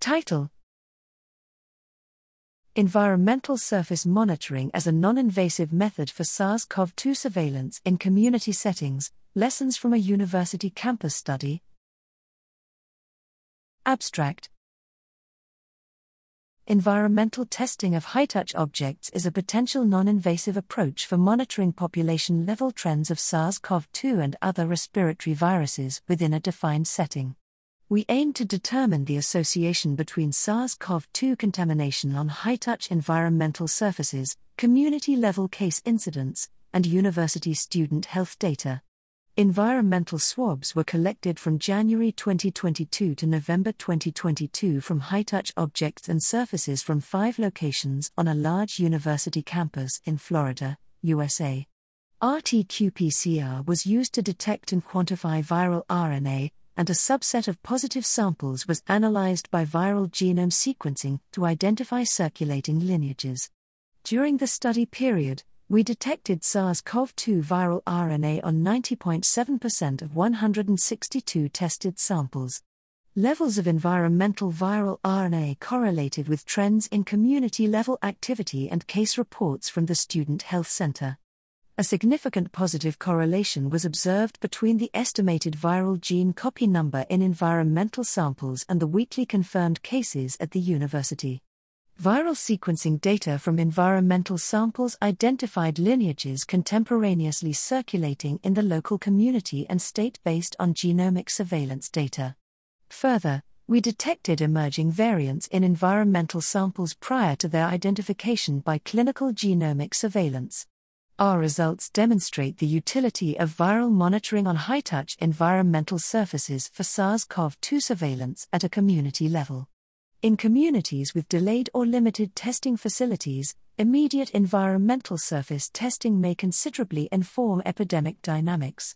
Title Environmental Surface Monitoring as a Non Invasive Method for SARS CoV 2 Surveillance in Community Settings Lessons from a University Campus Study. Abstract Environmental testing of high touch objects is a potential non invasive approach for monitoring population level trends of SARS CoV 2 and other respiratory viruses within a defined setting we aim to determine the association between SARS CoV 2 contamination on high touch environmental surfaces, community level case incidence, and university student health data. Environmental swabs were collected from January 2022 to November 2022 from high touch objects and surfaces from five locations on a large university campus in Florida, USA. RT qPCR was used to detect and quantify viral RNA, and a subset of positive samples was analyzed by viral genome sequencing to identify circulating lineages. During the study period, we detected SARS CoV 2 viral RNA on 90.7% of 162 tested samples. Levels of environmental viral RNA correlated with trends in community level activity and case reports from the Student Health Center a significant positive correlation was observed between the estimated viral gene copy number in environmental samples and the weekly confirmed cases at the university. Viral sequencing data from environmental samples identified lineages contemporaneously circulating in the local community and state based on genomic surveillance data. Further, we detected emerging variants in environmental samples prior to their identification by clinical genomic surveillance. Our results demonstrate the utility of viral monitoring on high touch environmental surfaces for SARS CoV 2 surveillance at a community level. In communities with delayed or limited testing facilities, immediate environmental surface testing may considerably inform epidemic dynamics.